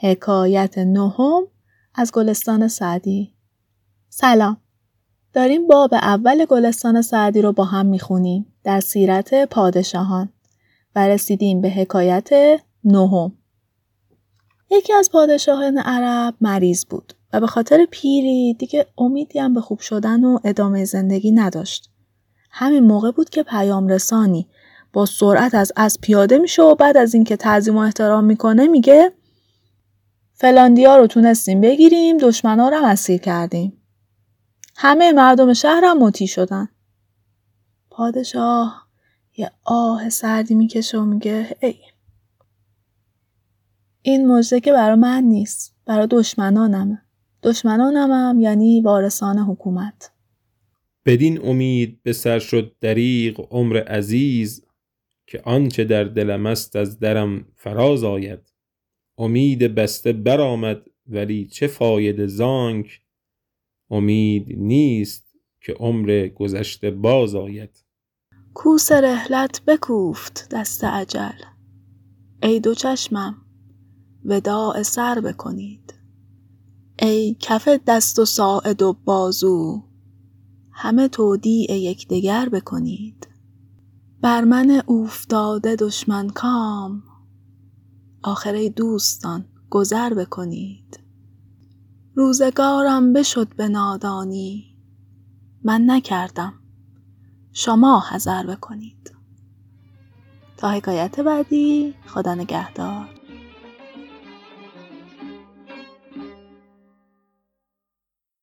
حکایت نهم از گلستان سعدی. سلام. داریم باب اول گلستان سعدی رو با هم می‌خونیم در سیرت پادشاهان و رسیدیم به حکایت نهم. یکی از پادشاهان عرب مریض بود و به خاطر پیری دیگه امیدی هم به خوب شدن و ادامه زندگی نداشت. همین موقع بود که پیام رسانی با سرعت از از پیاده میشه و بعد از اینکه تعظیم و احترام می‌کنه میگه فلاندیا رو تونستیم بگیریم دشمنا رو اسیر کردیم. همه مردم شهر هم مطیع شدن. پادشاه یه آه سردی می‌کشه و میگه ای این مژده که برا من نیست برا دشمنانمه دشمنانمم یعنی وارثان حکومت بدین امید به سر شد دریغ عمر عزیز که آنچه در دلم است از درم فراز آید امید بسته برآمد ولی چه فایده زانک؟ امید نیست که عمر گذشته باز آید. کوس رحلت بکوفت دست عجل ای دو چشمم وداع سر بکنید. ای کف دست و ساعد و بازو همه تودیع یکدیگر بکنید. بر من اوفتاده دشمن کام آخر دوستان گذر بکنید. روزگارم بشد به نادانی. من نکردم. شما حذر بکنید. تا حکایت بعدی خدا نگهدار.